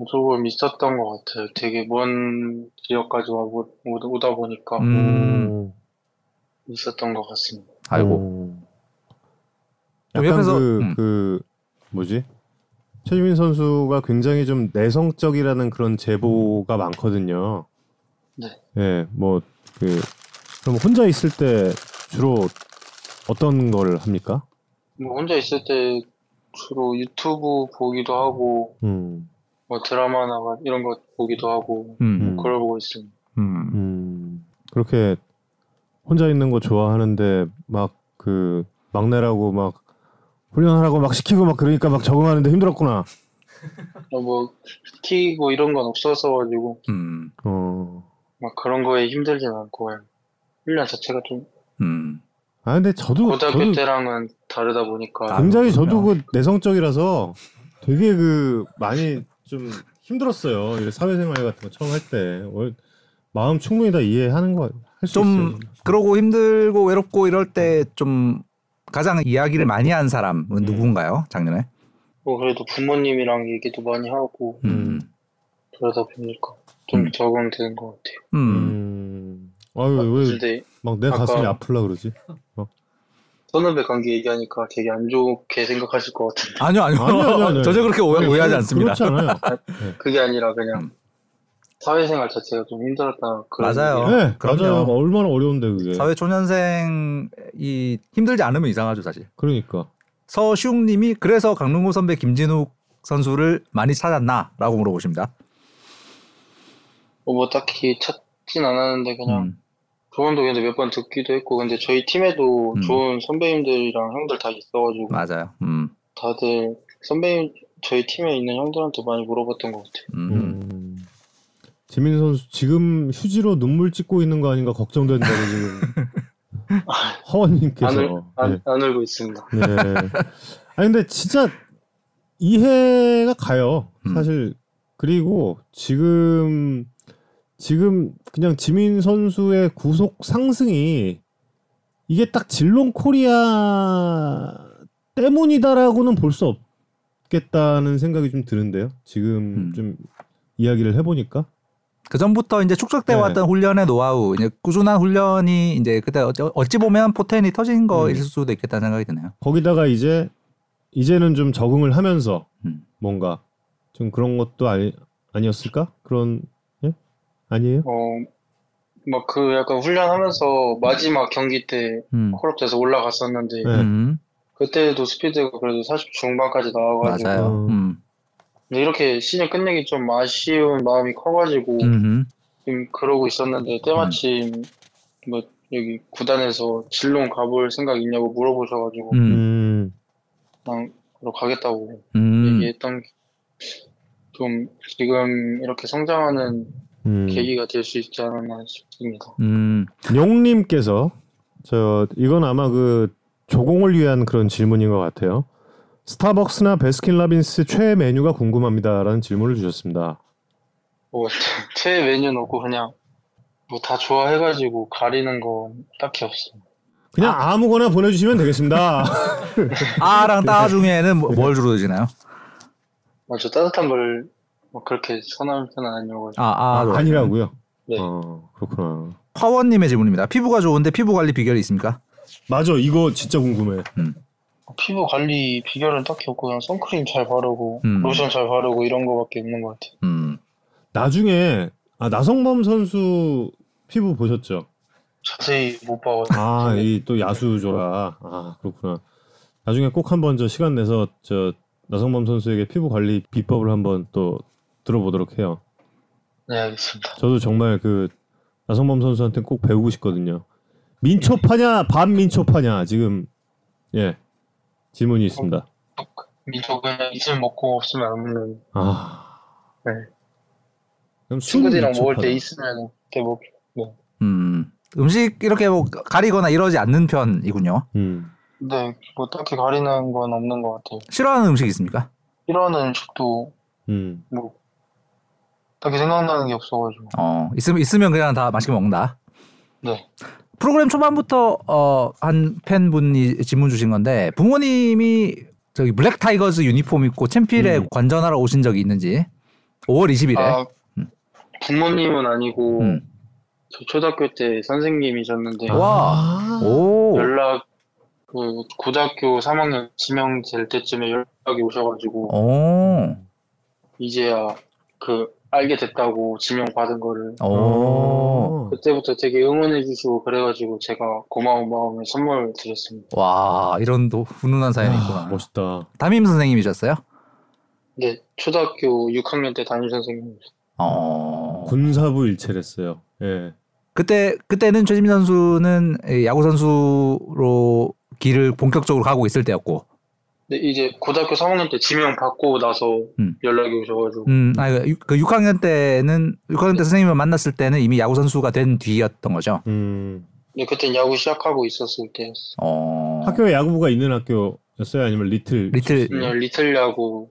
조금 있었던 것 같아요. 되게 먼 지역까지 와 오- 오다 보니까 음. 있었던 것 같습니다. 아이고. 어. 좀 약간 옆에서- 그, 음. 그 뭐지? 최지민 선수가 굉장히 좀 내성적이라는 그런 제보가 많거든요. 네. 예, 뭐그 그럼 혼자 있을 때 주로 어떤 걸 합니까? 뭐 혼자 있을 때 주로 유튜브 보기도 하고 음, 뭐 드라마나 막 이런 거 보기도 하고 음. 음. 그걸 보고 있습니다. 음. 음, 그렇게 혼자 있는 거 좋아하는데 막 그 막내라고 막 훈련하라고 막 시키고 막 그러니까 막 적응하는데 힘들었구나. 어, 뭐 시키고 이런 건 없어서 가지고 음. 어. 막 그런 거에 힘들진 않고 훈련 자체가 좀 음. 아 근데 저도 고등학교 저도 때랑은 다르다 보니까 아, 굉장히. 저도 그 내성적이라서 되게 그 많이 좀 힘들었어요. 이 사회생활 같은 거 처음 할 때. 마음 충분히 다 이해하는 거 할수좀 있어요. 그러고 힘들고 외롭고 이럴 때 좀 가장 이야기를 많이 한 사람은 음. 누군가요? 작년에? 뭐 그래도 부모님이랑 얘기도 많이 하고 음. 그러다 보니까 좀 음. 적응되는 것 같아요. 음. 음. 아유 왜 근데 막내 아까- 가슴이 아플라 그러지? 선후배 관계 얘기하니까 되게 안 좋게 생각하실 것 같은데 아니요, 아니요. 아니요, 아니요, 아니요. 전혀 그렇게 오해, 오해하지 않습니다. 그렇지 않아요. 그게 아니라 그냥 음. 사회생활 자체가 좀 힘들었다 그런 맞아요. 얘기예요. 네, 그럼요. 맞아요. 얼마나 어려운데 그게. 사회 초년생이 힘들지 않으면 이상하죠, 사실. 그러니까. 서슝님이 그래서 강릉구 선배 김진욱 선수를 많이 찾았나라고 물어보십니다. 어, 뭐 딱히 찾진 않았는데 그냥 음. 조언도 근데 몇번 듣기도 했고 근데 저희 팀에도 음. 좋은 선배님들이랑 형들 다 있어가지고 맞아요. 음. 다들 선배님 저희 팀에 있는 형들한테 많이 물어봤던 것 같아요. 음. 음. 지민 선수 지금 휴지로 눈물 찍고 있는 거 아닌가 걱정된다고 지금 허원님께서. 안, 울, 안, 네. 안 울고 있습니다. 네. 아니 근데 진짜 이해가 가요. 음. 사실 그리고 지금 지금 그냥 지민 선수의 구속 상승이 이게 딱 질롱 코리아 때문이다라고는 볼 수 없겠다는 생각이 좀 드는데요. 지금 음. 좀 이야기를 해보니까 그 전부터 이제 축적돼 네. 왔던 훈련의 노하우, 이제 꾸준한 훈련이 이제 그때 어찌, 보면 포텐이 터진 거일 음. 수도 있겠다는 생각이 드네요. 거기다가 이제 이제는 좀 적응을 하면서 음. 뭔가 좀 그런 것도 아니 아니었을까? 그런 예? 아니에요? 어, 막 그 약간 훈련하면서 마지막 경기 때 음. 콜업돼서 올라갔었는데 네. 음. 그때도 스피드가 그래도 40 중반까지 나와가지고 맞아요. 어. 음. 근데 이렇게 시즌 끝내기 좀 아쉬운 마음이 커가지고 음. 좀 그러고 있었는데 때마침 뭐 여기 구단에서 진롱 가볼 생각 있냐고 물어보셔가지고 음. 음. 그냥 그러 가겠다고 음. 얘기했던 게 좀 지금 이렇게 성장하는 음. 계기가 될 수 있지 않았나 싶습니다. 음. 용님께서 저 이건 아마 그 조공을 위한 그런 질문인 것 같아요. 스타벅스나 베스킨라빈스 최애 메뉴가 궁금합니다라는 질문을 주셨습니다. 뭐 최애 메뉴는 없고 그냥 뭐 다 좋아해가지고 가리는 건 딱히 없어요. 그냥 아. 무거나 보내주시면 되겠습니다. 아랑 따 중에는 뭐- 뭘 주로 드시나요? 아 저 따뜻한 걸 뭐 그렇게 선호하는 편은 아니어가지고 아, 아, 아, 아니라고요? 네. 어, 그렇구나. 화원님의 질문입니다. 피부가 좋은데 피부 관리 비결이 있습니까? 맞아, 이거 진짜 궁금해. 피부 관리 비결은 딱히 없고 그냥 선크림 잘 바르고 음. 로션 잘 바르고 이런 거밖에 없는 것 같아요. 음. 나중에 아, 나성범 선수 피부 보셨죠? 자세히 못 봐가지고 아, 이 또 야수조라. 아, 그렇구나. 나중에 꼭 한번 저 시간 내서 저 나성범 선수에게 피부 관리 비법을 한번 또 들어보도록 해요. 네 알겠습니다. 저도 정말 그 나성범 선수한테 꼭 배우고 싶거든요. 민초파냐 반민초파냐 지금 예 질문이 있습니다. 민초 그냥 있으면 먹고 없으면 안 먹는 아 네. 그럼 술 친구들이랑 먹을. 때 있으면 이렇게 뭐 음. 음식 이렇게 뭐 가리거나 이러지 않는 편이군요. 음. 네, 뭐 딱히 가리는 건 없는 것 같아요. 싫어하는 음식 있습니까? 이런 음식도 음. 뭐 딱히 생각나는 게 없어가지고. 어 있으면 있으면 그냥 다 맛있게 먹는다. 네. 프로그램 초반부터 어, 한 팬분이 질문 주신 건데 부모님이 저기 블랙 타이거즈 유니폼 입고 챔피언에 음. 관전하러 오신 적이 있는지 5월 20일에 아, 부모님은 아니고 음. 저 초등학교 때 선생님이셨는데 와. 아. 오. 연락 그 고등학교 3학년 지명될 때쯤에 연락이 오셔가지고 오. 이제야 그 알게 됐다고 지명 받은 거를 오. 그때부터 되게 응원해 주시고 그래가지고 제가 고마운 마음에 선물 드렸습니다. 와 이런 또 훈훈한 사연이 아, 있구나. 멋있다. 담임 선생님이셨어요? 네, 초등학교 6학년 때 담임 선생님. 어. 군사부 일체를 했어요. 예. 그때 그때는 최지민 선수는 이 야구 선수로 길을 본격적으로 가고 있을 때였고. 네, 이제 고등학교 3학년 때 지명 받고 나서 음. 연락이 오셔가지고 음, 아니 그 6학년 때는 6학년 때 선생님을 만났을 때는 이미 야구 선수가 된 뒤였던 거죠. 음. 네, 그땐 야구 시작하고 있었을 때였어요. 어. 학교에 야구부가 있는 학교였어요? 아니면 리틀? 리틀 그냥 리틀 야구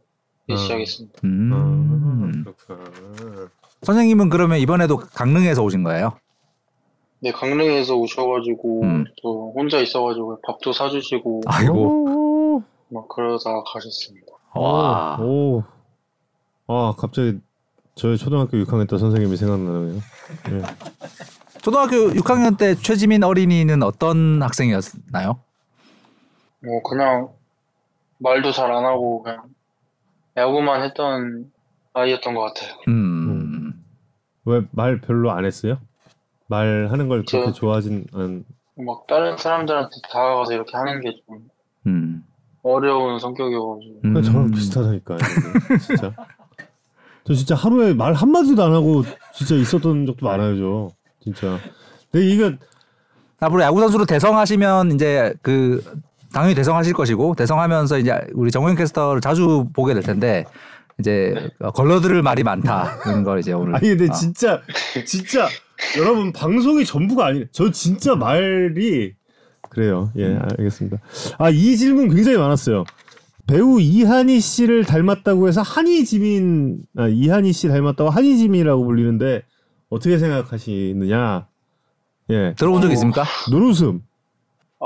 음. 시작했습니다. 음. 아, 그렇구나. 선생님은 그러면 이번에도 강릉에서 오신 거예요? 네, 강릉에서 오셔가지고 음. 또 혼자 있어가지고 밥도 사주시고 아이고. 오. 막 그러다 가셨습니다. 와. 오. 아, 갑자기 저희 초등학교 6학년 때 선생님이 생각나네요. 예. 초등학교 6학년 때 최지민 어린이는 어떤 학생이었나요? 뭐 그냥 말도 잘 안 하고 그냥 야구만 했던 아이였던 것 같아요. 음. 왜 말 별로 안 했어요? 말하는 걸 그렇게 저- 좋아하진 않. 막 다른 사람들한테 다가가서 이렇게 하는 게 좀 음. 어려운 성격이어가지고 그냥 저랑 비슷하다니까요. 진짜. 저 진짜 하루에 말 한마디도 안 하고 진짜 있었던 적도 많아요, 저. 진짜. 근데 이게 앞으로 야구 선수로 대성하시면 이제 그 당연히 대성하실 것이고 대성하면서 이제 우리 정우영 캐스터를 자주 보게 될 텐데 이제 걸러들을 말이 많다는 걸 이제 오늘 아니 근데 아, 진짜 진짜 여러분 방송이 전부가 아니에요. 저 진짜 말이 그래요. 예, 음. 알겠습니다. 아, 이 질문 굉장히 많았어요. 배우 이한희 씨를 닮았다고 해서 한희지민 아, 이한희 씨 닮았다고 한희지민이라고 불리는데 어떻게 생각하시느냐? 예. 들어본 적 있습니까? 눈웃음. 아,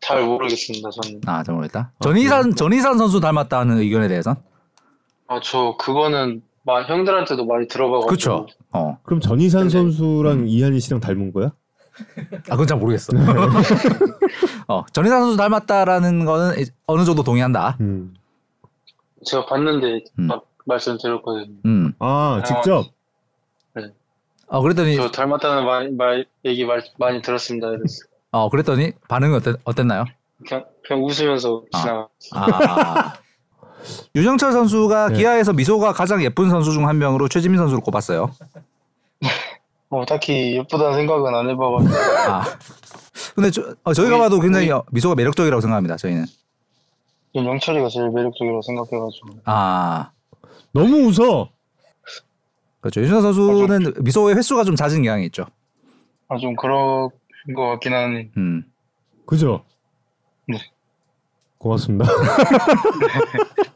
잘 모르겠습니다. 저는 아, 잘 모르겠다. 전희산 전희산 선수 닮았다는 의견에 대해선 아, 저 그거는 마, 형들한테도 많이 들어봐가지고 그렇죠. 어, 그럼 전희산 근데- 선수랑 이한희 씨랑 닮은 거야? 아 그건 잘 모르겠어. 어, 전희산 선수 닮았다라는 거는 어느 정도 동의한다. 음. 제가 봤는데 음. 막 말씀드렸거든요. 음, 아, 직접. 어 그랬더니 저 닮았다는 말, 말 얘기 말, 많이 들었습니다. 그래서 어 그랬더니 반응이 어땠, 어땠나요? 그냥, 그냥 웃으면서 아. 지나. 아. 유정철 선수가 네. 기아에서 미소가 가장 예쁜 선수 중 한 명으로 최지민 선수를 꼽았어요. 뭐 딱히 예쁘다는 생각은 안 해봐가지고 아. 근데 저, 어, 저희가 우리- 봐도 굉장히 미소가 매력적이라고 생각합니다. 저희는. 영철이가 제일 매력적이라고 생각해가지고 아. 너무 웃어. 그렇죠. 유정철 선수는 미소의 횟수가 좀 잦은 경향이 있죠. 아 좀 그런 것 같긴 하네. 음. 그죠? 네. 고맙습니다.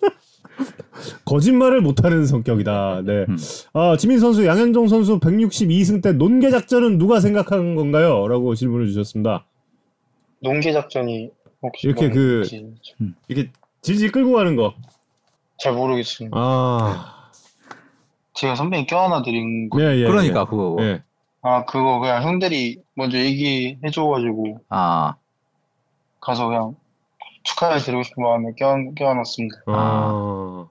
거짓말을 못하는 성격이다. 네. 음. 아, 지민 선수, 양현종 선수 162승 때 논개 작전은 누가 생각한 건가요? 라고 질문을 주셨습니다. 농계 작전이 혹시 이렇게 그- 뭔지 이렇게 질질 끌고 가는 거. 잘 모르겠습니다. 아, 제가 선배님 껴안아 드린 거. 예, 예. 그러니까 예. 그거. 예. 아 그거 그냥 형들이 먼저 얘기해 줘 가지고 아. 가서 그냥 축하해 드리고 싶은 마음에 껴안, 껴안았습니다. 아,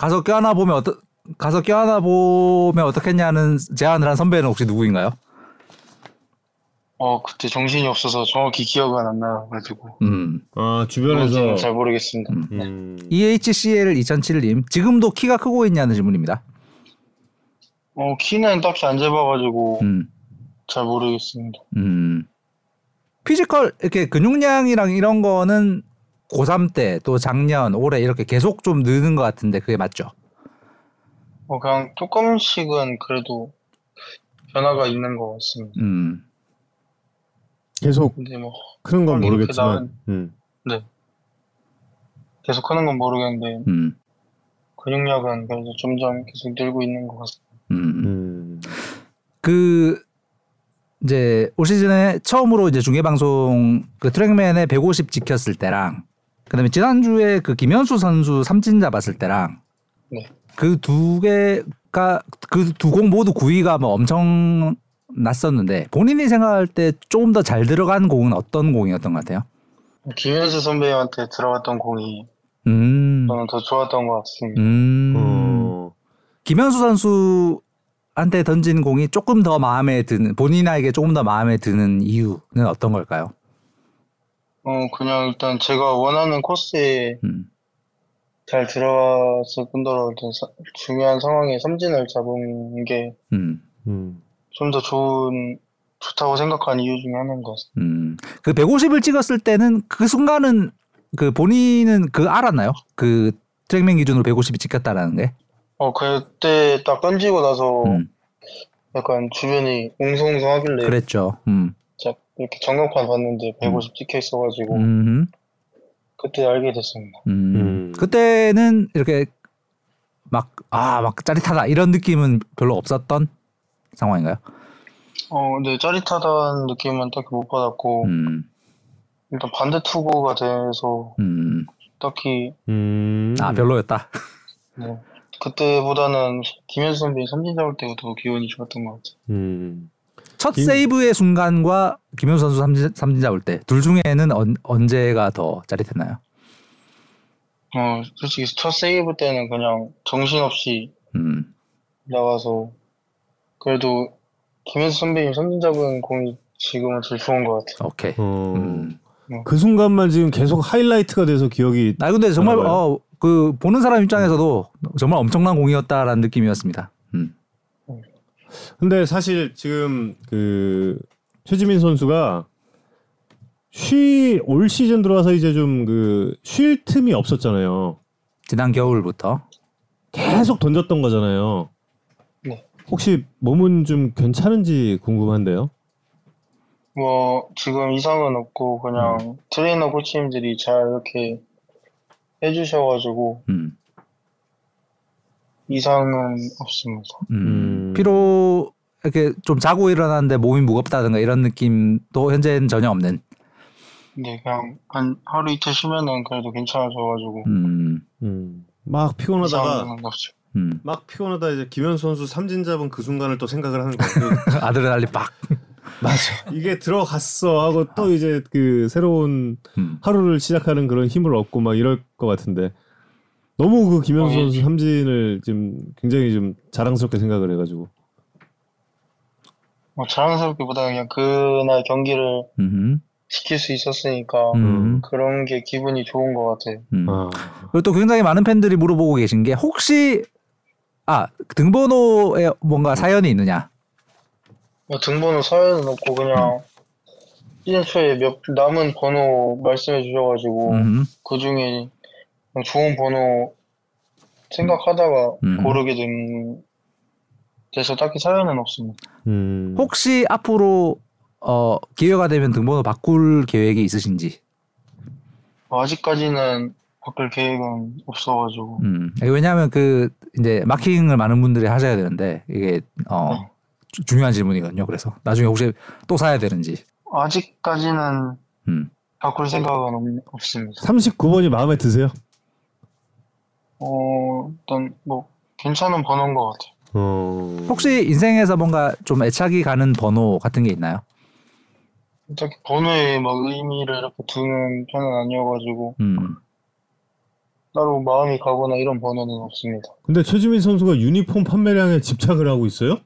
가서 껴안아 보면 어떠 가서 껴안아 보면 어떻겠냐는 제안을 한 선배는 혹시 누구인가요? 어 그때 정신이 없어서 정확히 기억은 안 나가지고 음. 아 주변에서 잘 모르겠습니다. 음. 네. 음, EHCL 2007님 지금도 키가 크고 있냐는 질문입니다. 어 키는 딱히 안 재봐가지고 음. 잘 모르겠습니다. 음. 피지컬 이렇게 근육량이랑 이런 거는 고3 때 또 작년 올해 이렇게 계속 좀 느는 것 같은데 그게 맞죠? 어 그냥 조금씩은 그래도 변화가 있는 것 같습니다. 음. 계속 근데 뭐 크는 건 이렇게 모르겠지만, 나은- 음. 계속 하는 건 모르겠는데 음. 근육량은 그래도 점점 계속 늘고 있는 것 같습니다. 음. 음. 그 이제 올 시즌에 처음으로 이제 중계 방송 그 트랙맨에 150 지켰을 때랑 그다음에 지난주에 그 김현수 선수 삼진 잡았을 때랑 네. 그두 개가 그두공 모두 구위가 뭐 엄청 났었는데 본인이 생각할 때 조금 더 잘 들어간 공은 어떤 공이었던 것 같아요? 김현수 선배한테 들어갔던 공이 음. 저는 더 좋았던 것 같습니다. 음. 어. 김현수 선수한테 던진 공이 조금 더 마음에 드는 본인에게 조금 더 마음에 드는 이유는 어떤 걸까요? 어, 그냥 일단 제가 원하는 코스에 음. 잘 들어갔을 뿐더러 일단 사- 중요한 상황에 삼진을 잡은 게좀 음. 음. 더 좋은 좋다고 생각하는 이유 중에 하나인 것 같습니다. 음. 그 150을 찍었을 때는 그 순간은 그 본인은 그 알았나요? 그 트랙맨 기준으로 150이 찍혔다라는 게. 어, 그때 딱 던지고 나서 음. 약간 주변이 웅성웅성하길래 그랬죠. 음. 자, 이렇게 전광판 봤는데 150 찍혀 있어가지고 음. 그때 알게 됐습니다. 음. 음. 그때는 이렇게 막 아, 막 짜릿하다 이런 느낌은 별로 없었던 상황인가요? 어, 근데 짜릿하다는 느낌은 딱히 못 받았고 음. 일단 반대 투구가 돼서 음. 딱히 음. 아, 별로였다. 네, 그때보다는 김현수 선배님 삼진 잡을 때가 더 기분이 좋았던 것 같아요. 음. 첫 임- 세이브의 순간과 김현수 선수 삼진, 삼진 잡을 때 둘 중에는 언, 언제가 더 짜릿했나요? 어, 솔직히 첫 세이브 때는 그냥 정신없이 음. 나가서 그래도 김현수 선배님 삼진 잡은 공이 지금은 제일 좋은 것 같아요. 오케이. 어. 음. 그 순간만 지금 계속 하이라이트가 돼서 기억이 아 근데 정말. 어 그 보는 사람 입장에서도 정말 엄청난 공이었다라는 느낌이었습니다. 음. 근데 사실 지금 그 최지민 선수가 쉬 올 시즌 들어와서 이제 좀 그 쉴 틈이 없었잖아요. 지난 겨울부터 계속 던졌던 거잖아요. 네. 혹시 몸은 좀 괜찮은지 궁금한데요. 뭐 지금 이상은 없고 그냥 트레이너 코치님들이 잘 이렇게 해주셔가지고 음. 이상은 없습니다. 음. 음. 피로 이렇게 좀 자고 일어났는데 몸이 무겁다든가 이런 느낌도 현재는 전혀 없는. 근데 그냥 한 하루 이틀 쉬면은 그래도 괜찮아져가지고 음. 음. 막 피곤하다가. 음. 막 피곤하다 이제 김현수 선수 삼진 잡은 그 순간을 또 생각을 하는 거예요. 아드레날린 빡. 맞아. 이게 들어갔어 하고 또 이제 그 새로운 음. 하루를 시작하는 그런 힘을 얻고 막 이럴 것 같은데 너무 그 김현수 어, 선수 삼진을 지금 굉장히 좀 자랑스럽게 생각을 해가지고 뭐 자랑스럽기보다 그냥 그날 경기를 음. 지킬 수 있었으니까 음. 그런 게 기분이 좋은 것 같아요. 음. 아, 그리고 또 굉장히 많은 팬들이 물어보고 계신 게 혹시 아 등번호에 뭔가 사연이 있느냐? 뭐 등번호 사연은 없고 그냥 시즌 초에 몇 남은 번호 말씀해 주셔가지고 음. 그 중에 좋은 번호 생각하다가 음. 고르게 된 돼서 딱히 사연은 없습니다. 음. 혹시 앞으로 어 기회가 되면 등번호 바꿀 계획이 있으신지? 뭐 아직까지는 바꿀 계획은 없어가지고 음. 왜냐하면 그 이제 마킹을 많은 분들이 하셔야 되는데 이게 어 네. 주- 중요한 질문이거든요. 그래서 나중에 혹시 또 사야 되는지. 아직까지는 음. 바꿀 생각은 없, 없습니다. 39번이 마음에 드세요? 어 일단 뭐 괜찮은 번호인 것 같아요. 어. 혹시 인생에서 뭔가 좀 애착이 가는 번호 같은 게 있나요? 딱히 번호에 막 의미를 이렇게 두는 편은 아니어가지고 음. 따로 마음이 가거나 이런 번호는 없습니다. 근데 최지민 선수가 유니폼 판매량에 집착을 하고 있어요?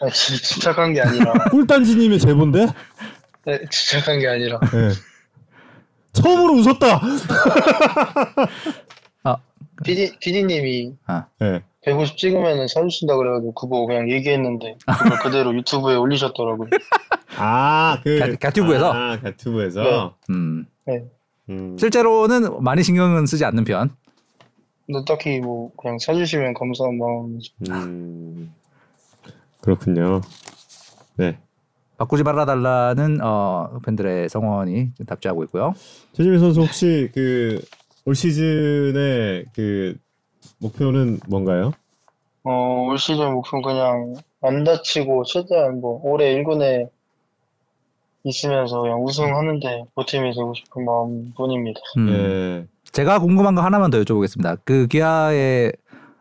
아니, 집- 집착한 게 아니라 꿀단지님의 제본데? 네, 집착한 게 아니라 네. 처음으로 웃었다. 아, PD PD님이 네. 150 찍으면은 사주신다 그래가지고 그거 그냥 얘기했는데 그걸 그대로 유튜브에 올리셨더라고요. 아, 그 가- 가튜브에서? 아, 가튜브에서. 네. 음. 네. 음. 실제로는 많이 신경은 쓰지 않는 편. 근데 딱히 뭐 그냥 사주시면 감사한 마음이죠. 음. 그렇군요. 네. 바꾸지 말아달라는 어, 팬들의 성원이 답지하고 있고요. 최지민 선수 혹시 그 올 시즌에 그 목표는 뭔가요? 어, 올 시즌 목표는 그냥 안 다치고 최대한 뭐 올해 1군에 있으면서 그냥 우승하는데 보탬이 되고 싶은 마음뿐입니다. 음. 예. 제가 궁금한 거 하나만 더 여쭤보겠습니다. 그 기아에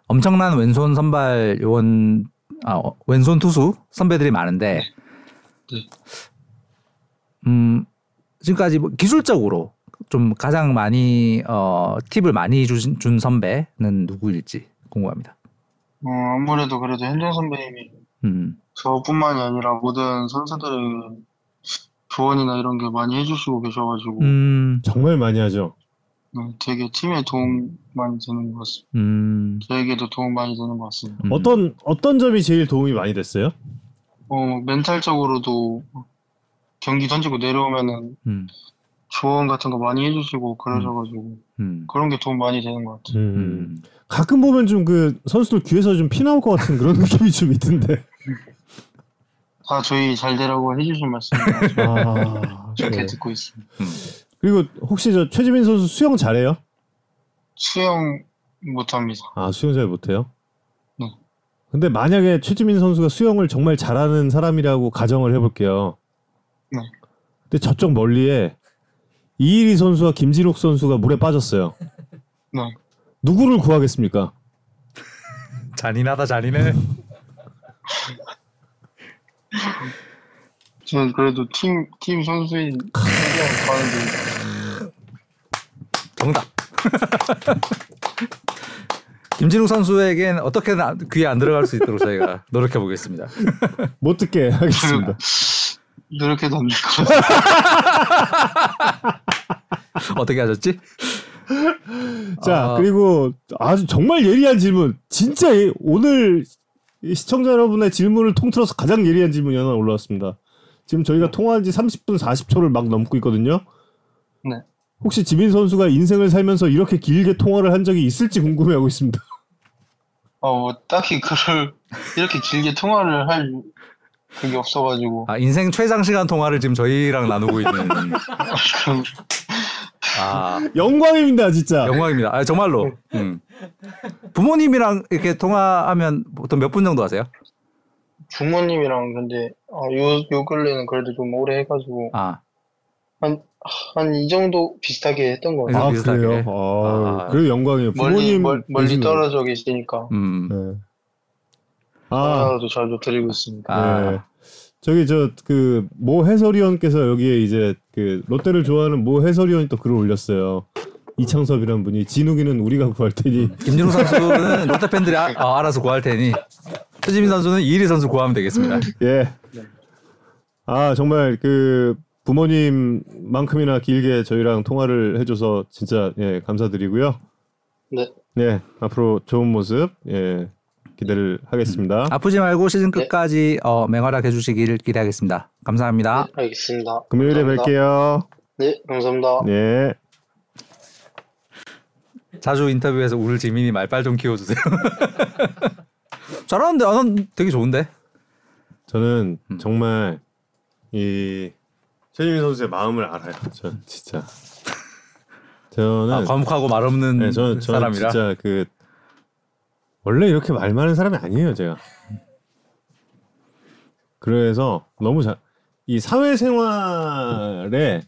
엄청난 왼손 선발 요원 아 어, 왼손 투수 선배들이 많은데 네. 음 지금까지 뭐 기술적으로 좀 가장 많이 어 팁을 많이 주신 준 선배는 누구일지 궁금합니다. 어, 아무래도 그래도 현정 선배님이 음. 저뿐만이 아니라 모든 선수들에게 조언이나 이런 게 많이 해주시고 계셔가지고 음. 정말 많이 하죠. 네, 되게 팀에 도움 많이 되는 것 같습니다. 음. 저에게도 도움 많이 되는 것 같습니다. 음. 어떤 어떤 점이 제일 도움이 많이 됐어요? 어, 멘탈적으로도 경기 던지고 내려오면은 음. 조언 같은 거 많이 해주시고 그러셔가지고 음. 그런 게 도움 많이 되는 것 같아요. 음. 음. 가끔 보면 좀 그 선수들 귀에서 좀 피 나올 것 같은 그런 느낌이 좀 있던데. 다 저희 잘 되라고 해주신 말씀이라 아, 좋게 네. 듣고 있습니다. 그리고 혹시 저 최지민 선수 수영 잘해요? 수영 못합니다. 아 수영 잘 못해요? 네. 근데 만약에 최지민 선수가 수영을 정말 잘하는 사람이라고 가정을 해볼게요. 네. 근데 저쪽 멀리에 이일이 선수와 김진욱 선수가 물에 빠졌어요. 네. 누구를 구하겠습니까? 잔인하다 잔인해. 저는 그래도 팀, 팀 선수인 가는데 정답. 김진욱 선수에겐 어떻게든 안- 귀에 안 들어갈 수 있도록 저희가 노력해 보겠습니다. 못 듣게 하겠습니다. 노력해도 안될것 같아요. 어떻게 하셨지? 자 아. 그리고 아주 정말 예리한 질문. 진짜 예- 오늘 이 시청자 여러분의 질문을 통틀어서 가장 예리한 질문이 하나 올라왔습니다. 지금 저희가 통화한 지 30분 40초를 막 넘고 있거든요. 네. 혹시 지민 선수가 인생을 살면서 이렇게 길게 통화를 한 적이 있을지 궁금해하고 있습니다. 어, 뭐 딱히 그걸 이렇게 길게 통화를 할 그게 없어가지고 아, 인생 최장 시간 통화를 지금 저희랑 나누고 있는 아, 영광입니다, 진짜. 영광입니다. 아, 정말로. 음. 부모님이랑 이렇게 통화하면 보통 몇 분 정도 하세요? 부모님이랑 근데 어, 요, 요 근래는 그래도 좀 오래 해가지고 아, 한한 이 정도 비슷하게 했던 것 그래서 같아요. 아 비슷하게. 그래요? 아, 아. 그래요 영광이에요. 멀리 부모님 멀, 멀리 떨어져 계시니까 음. 네. 아, 전화도 자주 드리고 있습니다. 아, 네. 저기 저 그 모 해설위원께서 여기에 이제 그 롯데를 좋아하는 모 해설위원이 또 글을 올렸어요. 이창섭이라는 분이 진욱이는 우리가 구할 테니 김진우 선수는 롯데 팬들이 아, 어, 알아서 구할 테니 최지민 선수는 이일이 선수 구하면 되겠습니다. 예. 아 정말 그 부모님만큼이나 길게 저희랑 통화를 해줘서 진짜 예 감사드리고요. 네. 네 앞으로 좋은 모습 예 기대를 하겠습니다. 아프지 말고 시즌 끝까지 어, 맹활약 해주시기를 기대하겠습니다. 감사합니다. 네, 알겠습니다. 금요일에 감사합니다. 뵐게요. 네, 감사합니다. 네. 자주 인터뷰에서 울 지민이 말빨 좀 키워주세요. 잘하는데 아, 난 되게 좋은데. 저는 음. 정말 이 최지민 선수의 마음을 알아요. 전 진짜. 저는 아, 과묵하고 말 없는 네, 저는, 저는 사람이라. 진짜 그 원래 이렇게 말 많은 사람이 아니에요, 제가. 그래서 너무 잘 이 사회생활에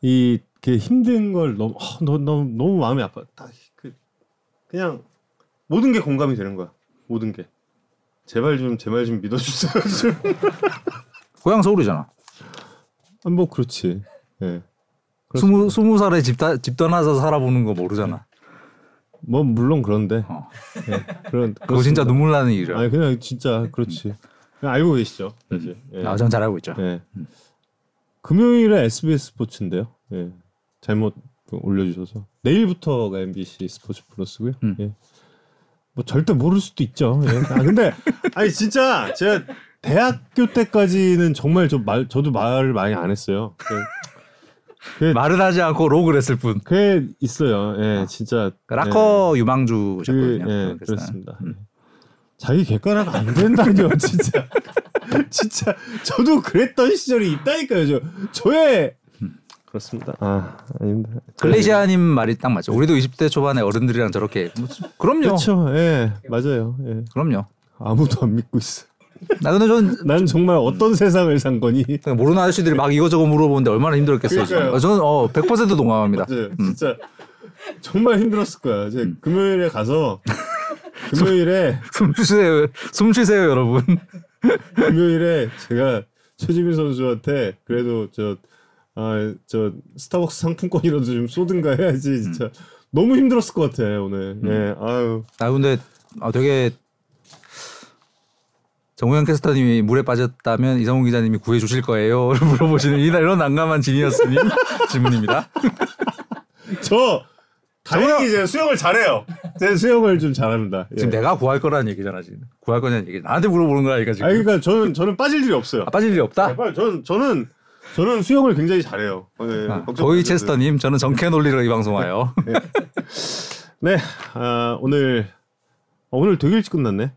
이그 힘든 걸 너무 어, 너, 너무 너무 마음이 아파. 딱 그 그냥 모든 게 공감이 되는 거야. 모든 게. 제발 좀제말좀 믿어주세요. 좀. 고향 서울이잖아. 아, 뭐 그렇지. 예. 스무 스무 살에 집, 다, 집 떠나서 살아보는 거 모르잖아. 뭐 물론 그런데. 어. 예, 그런 그거 진짜. 눈물 나는 일이야. 아니 그냥 진짜 그렇지. 그냥 알고 계시죠, 사실. 예. 아, 전 잘하고 있죠. 예. 금요일에 SBS 스포츠인데요. 예. 잘못 올려주셔서 내일부터가 MBC 스포츠 플러스고요. 음. 예. 뭐 절대 모를 수도 있죠. 예. 아 근데 아니 진짜 제가 대학교 때까지는 정말 저 말 저도 말을 많이 안 했어요. 그, 그, 말은 하지 않고 로그를 했을 뿐. 그게 있어요. 예, 진짜 그 락커 유망주셨거든요. 그, 예. 그렇습니다. 음. 자기 객관화가 안 된다뇨, 진짜. 진짜 저도 그랬던 시절이 있다니까요. 저 저의 그렇습니다. 아 아닙니다. 글레이시아님 말이 딱 맞죠. 우리도 20대 초반에 어른들이랑 저렇게 뭐, 그럼요. 그렇죠. 예 맞아요. 예 그럼요. 아무도 안 믿고 있어. 나 근데 전난 정말 어떤 세상을 산 거니? 모르는 아저씨들이 막 이거저거 물어보는데 얼마나 힘들었겠어요. 그러니까요. 어, 저는 어, 100% 동감합니다. 맞아요. 진짜 정말 힘들었을 거야. 이제 음. 금요일에 가서 금요일에 숨 쉬세요. 숨 쉬세요, 여러분. 금요일에 제가 최지민 선수한테 그래도 저 아, 저 스타벅스 상품권이라도 좀 쏘든가 해야지 진짜 너무 힘들었을 것 같아 오늘. 예, 아유. 아 근데 아, 되게 정우영 캐스터님이 물에 빠졌다면 이성훈 기자님이 구해 주실 거예요? 물어보시는 이런 난감한 진이었으니 질문입니다. 저 다행히 이제 수영을 잘해요. 제 수영을 좀 잘합니다. 예. 지금 내가 구할 거라는 얘기잖아 지금. 구할 거냐는 얘기. 나한테 물어보는 거라니까 지금. 아 그러니까 저는 저는 빠질 일이 없어요. 아, 빠질 일이 없다. 정말 저는 저는 저는 수영을 굉장히 잘해요. 네, 아, 거의. 체스터님, 저는 정캐 논리로 이 방송하여. 네, 아, 오늘 어, 오늘 되게 일찍 끝났네.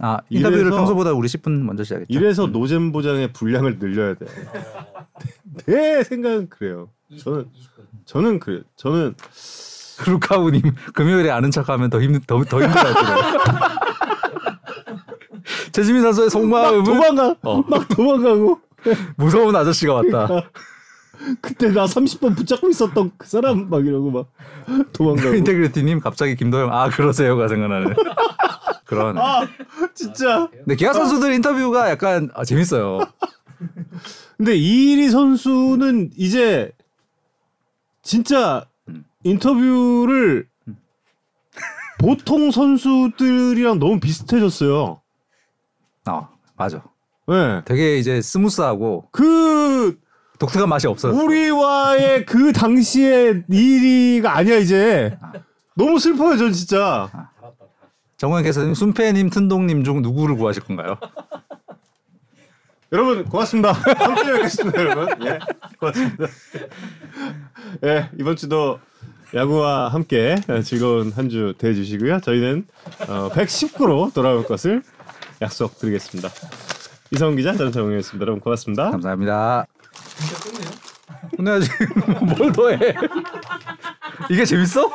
아 인터뷰를 이래서- 평소보다 우리 10분 먼저 시작했죠. 이래서 노잼 보장의 분량을 늘려야 돼. 내 생각은 그래요. 20분, 저는 20분. 저는 그래요. 저는 루카우님 금요일에 아는 척하면 더힘더더 힘들어요. 최지민 선수의 속마음은 도망가, 어. 막 도망가고. 무서운 아저씨가 왔다. 그 때 나 30번 붙잡고 있었던 그 사람 막 이러고 막 도망가고. 인테그리티님 갑자기 김도영 아 그러세요가 생각나네. 그런. 아, 진짜. 근데 기아 선수들 인터뷰가 약간 아, 재밌어요. 근데 이일이 선수는 이제 진짜 음. 인터뷰를 보통 선수들이랑 너무 비슷해졌어요. 아 맞아. 네. 되게 이제 스무스하고 그 독특한 맛이 없어요. 우리와의 그 당시의 이일이가 아니야 이제. 너무 슬퍼요 전 진짜. 정우영께서님 순패님 튼동님 중 누구를 구하실 건가요? 여러분 고맙습니다. 주에 뵙겠습니다 여러분. 예, 고맙습니다. 예, 이번 주도 야구와 함께 즐거운 한주 대해주시고요. 저희는 어, 119로 돌아올 것을 약속드리겠습니다. 이성훈 기자, 저는 정우영이었습니다. 여러분 고맙습니다. 감사합니다. 진짜 끝내요? 끝내야지. 뭘 더해? 이게 재밌어?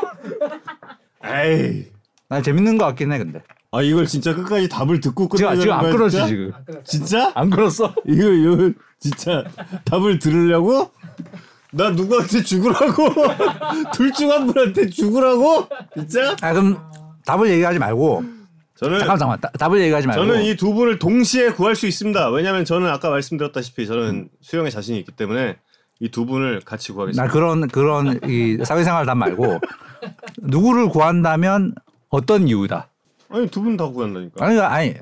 에이, 난 재밌는 거 같긴 해 근데. 아 이걸 진짜 끝까지 답을 듣고 지금 끝내자는 지금 안 거야, 끊었지 진짜? 지금. 진짜? 안 끊었어? 이거 이거 진짜 답을 들으려고? 나 누구한테 죽으라고? 둘 중 한 분한테 죽으라고? 진짜? 아 그럼 답을 얘기하지 말고 저는 잠깐 잠깐 다- 답을 얘기하지 말고 저는 이 두 분을 동시에 구할 수 있습니다. 왜냐하면 저는 아까 말씀드렸다시피 저는 수영에 자신이 있기 때문에 이 두 분을 같이 구하겠습니다. 나 그런 그런 이 사회생활 답 말고 누구를 구한다면 어떤 이유다. 아니 두 분 다 구한다니까. 아니 아니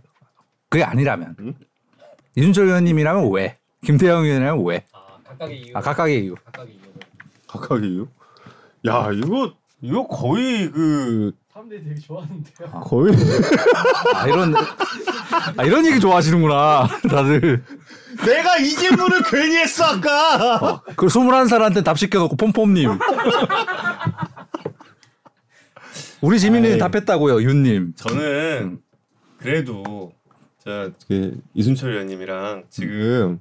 그게 아니라면 응? 이준철 의원님이라면 왜? 김태형 의원이라면 왜? 아 각각의 이유. 아 각각의 이유. 각각의 이유를. 각각의 이유? 야 이거 이거 거의 그 사람들이 되게 좋아하는데요. 거의 아 이런 아 이런 얘기 좋아하시는구나 다들. 내가 이 질문을 괜히 했어 아까. 그 21살한테 답 시켜놓고 폼폼님. 우리 지민이 아이. 답했다고요 윤님. 저는 그래도 자그 이순철 의원님이랑 지금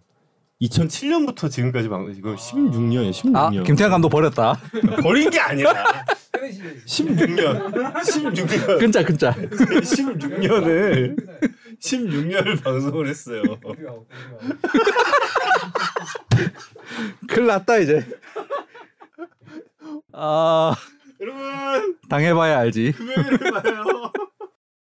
2007년부터 지금까지 방 이거 16년이야 16년. 아 김태형 감독 버렸다. 버린 게 아니라 끊으시죠. 16년 16년 끊자 끊자. 16년을 16년을 방송을 했어요. 큰일 났다 이제. 아 여러분 당해봐야 알지. 금요일에 봐요.